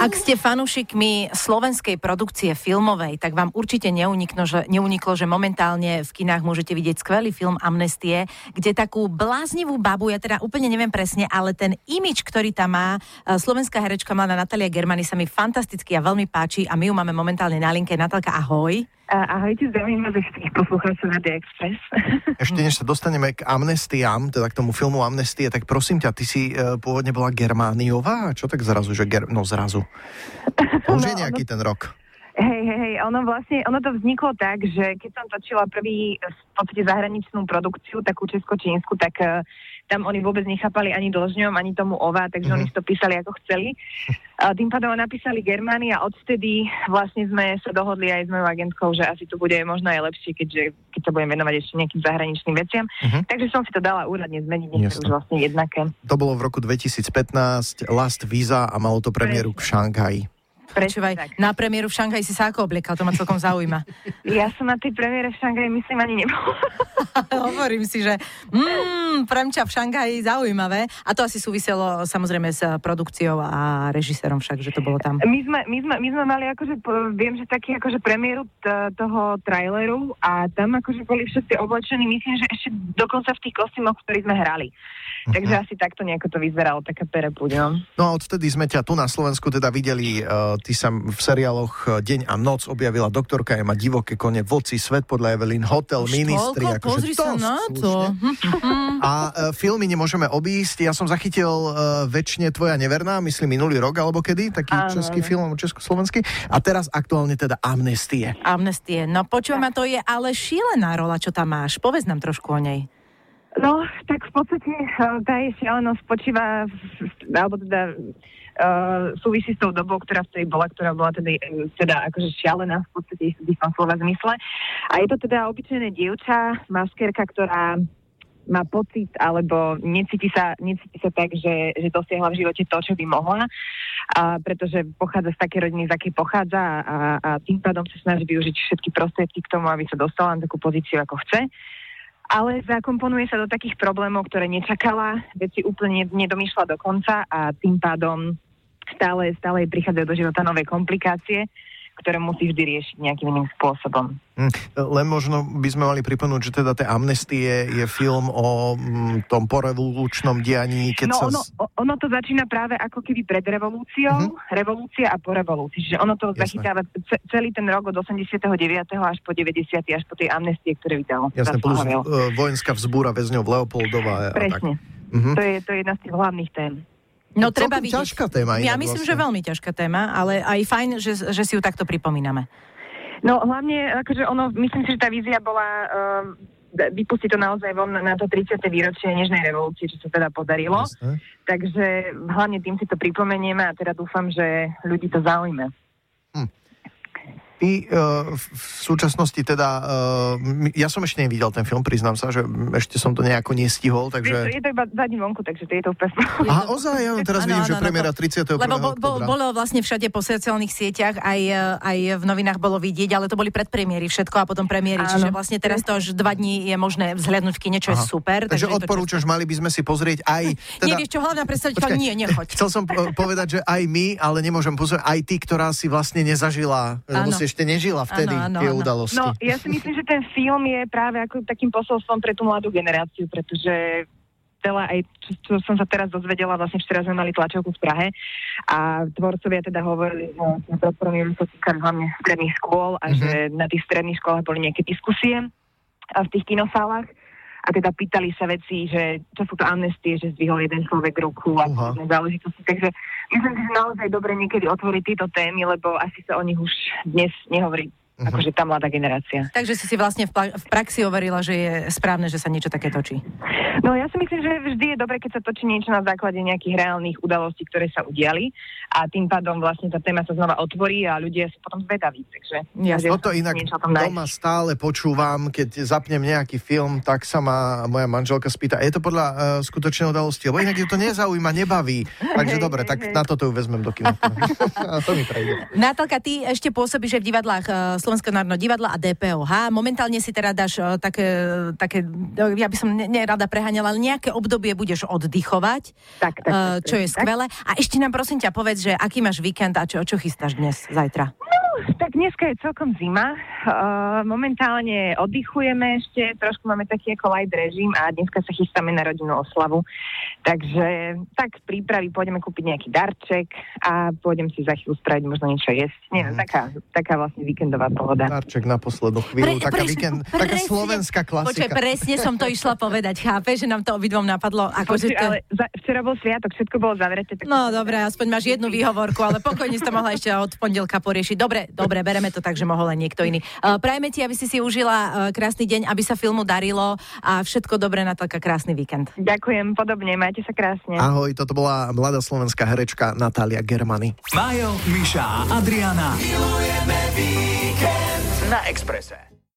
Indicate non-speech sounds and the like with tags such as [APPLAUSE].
Ak ste fanúšikmi slovenskej produkcie filmovej, tak vám určite neuniklo že, neuniklo, že momentálne v kinách môžete vidieť skvelý film Amnestie, kde takú bláznivú babu, ja teda úplne neviem presne, ale ten imič, ktorý tam má, e, slovenská herečka mladá Natalia Germany sa mi fantasticky a veľmi páči a my ju máme momentálne na linke. Natalka, ahoj. Ahojte, zdravím vás všetkých poslucháčov Radio Express. [LAUGHS] Ešte než sa dostaneme k amnestiám, teda k tomu filmu Amnestie, tak prosím ťa, ty si uh, pôvodne bola Germániová? Čo tak zrazu, že ger... No zrazu. Už no, je nejaký ono... ten rok. Hej, hej, hej, ono vlastne, ono to vzniklo tak, že keď som točila prvý v podstate zahraničnú produkciu, takú česko-čínsku, tak uh, tam oni vôbec nechápali ani dlžňom, ani tomu ova, takže mm-hmm. oni si to písali ako chceli. A tým pádom napísali Germány a odtedy vlastne sme sa dohodli aj s mojou agentkou, že asi to bude možno aj lepšie, keďže, keď sa budem venovať ešte nejakým zahraničným veciam. Mm-hmm. Takže som si to dala úradne zmeniť, nech už vlastne jednaké. To bolo v roku 2015, Last Visa a malo to premiéru v Šanghaji. Prečúvaj, na premiéru v Šanghaji si sa ako obliekal, to ma celkom zaujíma. [LAUGHS] Ja som na tej premiére v Šanghaji myslím ani nebol. [LAUGHS] Hovorím si, že mm, premča v Šanghaji zaujímavé. A to asi súviselo samozrejme s produkciou a režisérom však, že to bolo tam. My sme, my sme, my sme mali akože, viem, že taký akože premiéru t- toho traileru a tam akože boli všetci oblečení, myslím, že ešte dokonca v tých kostýmoch, ktorých sme hrali. Uh-huh. Takže asi takto nejako to vyzeralo, taká perepuď, no. No a odtedy sme ťa tu na Slovensku teda videli, uh, ty sa v seriáloch e, Deň a noc objavila doktorka Ema Divoké kone, Voci, Svet podľa Evelyn, Hotel, Ministri. Akože pozri to sa na to. [LAUGHS] a uh, filmy nemôžeme obísť. Ja som zachytil uh, väčšine Tvoja neverná, myslím minulý rok alebo kedy, taký áno, český film, československý. A teraz aktuálne teda Amnestie. Amnestie. No počúva to je ale šílená rola, čo tam máš. Povedz nám trošku o nej. No, tak v podstate eh, tá je šialenosť spočíva, alebo teda uh, súvisí s tou dobou, ktorá vtedy bola, ktorá bola teda, teda akože šialená v podstate v tom slova zmysle. A je to teda obyčajné dievča, maskerka, ktorá má pocit alebo necíti sa, necíti sa tak, že, že dosiahla v živote to, čo by mohla, a pretože pochádza z také rodiny, z akej pochádza a, a tým pádom sa snaží využiť všetky prostriedky k tomu, aby sa dostala na takú pozíciu, ako chce ale zakomponuje sa do takých problémov, ktoré nečakala, veci úplne nedomýšľa do konca a tým pádom stále, stále prichádzajú do života nové komplikácie ktoré musí vždy riešiť nejakým iným spôsobom. Hm, len možno by sme mali pripomenúť, že teda tie amnestie je film o m, mm, tom porevolučnom dianí. Keď no sa... ono, ono to začína práve ako keby pred revolúciou, uh-huh. revolúcia a po revolúcii. Čiže ono to Jasne. zachytáva celý ten rok od 89. až po 90. až po tej amnestie, ktoré vydalo. Jasne, plus uh, vojenská vzbúra väzňov Leopoldova. Presne. Uh-huh. To, je, to je jedna z tých hlavných tém. No treba vidieť. ťažká téma. Ja myslím, vlastne. že veľmi ťažká téma, ale aj fajn, že, že si ju takto pripomíname. No hlavne, akože ono, myslím si, že tá vízia bola uh, vypustiť to naozaj von na to 30. výročie Nežnej revolúcie, čo sa teda podarilo. Jasne. Takže hlavne tým si to pripomenieme a teda dúfam, že ľudí to zaujme. Ty uh, v súčasnosti teda, uh, ja som ešte nevidel ten film, priznám sa, že ešte som to nejako nestihol, takže... Je to iba za vonku, takže to je to úplne... A ozaj, ja teraz ano, vidím, ano, že premiéra 30. Lebo bo, bo, bolo vlastne všade po sociálnych sieťach, aj, aj v novinách bolo vidieť, ale to boli predpremiéry všetko a potom premiéry, čiže vlastne teraz to až dva dní je možné vzhľadnúť v kine, čo Aha. je super. Takže, takže odporúčaš, mali by sme si pozrieť aj... [LAUGHS] Teda... Nevieš čo, hlavná predstaviteľka, nie, nechoď. Chcel som povedať, že aj my, ale nemôžem pozrieť, aj ty, ktorá si vlastne nezažila, ešte nežila vtedy ano, ano, tie ano. udalosti. No, ja si myslím, že ten film je práve ako takým posolstvom pre tú mladú generáciu, pretože veľa aj, čo, čo som sa teraz dozvedela, vlastne včera sme mali tlačovku v Prahe a tvorcovia teda hovorili, že na podporom sa týka hlavne stredných škôl a mm-hmm. že na tých stredných školách boli nejaké diskusie a v tých kinosálach a teda pýtali sa veci, že čo sú to amnestie, že zdvihol jeden človek ruku a uh-huh. záležitosti. Takže myslím si, že naozaj dobre niekedy otvoriť tieto témy, lebo asi sa o nich už dnes nehovorí Uh-huh. Akože tá mladá generácia. Takže si si vlastne v, v praxi overila, že je správne, že sa niečo také točí. No ja si myslím, že vždy je dobre, keď sa točí niečo na základe nejakých reálnych udalostí, ktoré sa udiali a tým pádom vlastne tá téma sa znova otvorí a ľudia sú potom zvedaví. Takže ja toto inak doma stále počúvam, keď zapnem nejaký film, tak sa ma moja manželka spýta, je to podľa uh, skutočnej udalosti, lebo inak je to nezaujíma, nebaví. Takže dobre, tak na toto ju vezmem do kina. [LAUGHS] to mi prejde. Natálka, ty ešte pôsobíš v divadlách uh, Slovenského národného divadla a DPOH. Momentálne si teda dáš uh, také, také, ja by som nerada preháňala, ale nejaké obdobie budeš oddychovať, tak, tak, tak, čo je tak. skvelé. A ešte nám prosím ťa povedz, že aký máš víkend a čo, čo chystáš dnes, zajtra? Tak dneska je celkom zima. Uh, momentálne oddychujeme ešte, trošku máme taký ako light režim a dneska sa chystáme na rodinnú oslavu. Takže tak prípravy pôjdeme kúpiť nejaký darček a pôjdem si za chvíľu spraviť možno niečo jesť. Nie, mm. taká, taká vlastne víkendová pohoda. Darček na poslednú chvíľu, pre, taká, pre, víkend, pre, taká slovenská klasika. Počkaj, presne som to išla povedať, chápe, že nám to obidvom napadlo. Ako, Počkej, že to... ale za, včera bol sviatok, všetko bolo zavreté. Tak no dobre, aspoň máš jednu výhovorku, ale pokojne si to mohla ešte od pondelka poriešiť. Dobre, dobre, bereme to tak, že mohol len niekto iný. Uh, prajeme ti, aby si si užila uh, krásny deň, aby sa filmu darilo a všetko dobré, Natálka, krásny víkend. Ďakujem, podobne, majte sa krásne. Ahoj, toto bola mladá slovenská herečka Natália Germany. Majo, Miša a Adriana. Milujeme víkend na Exprese.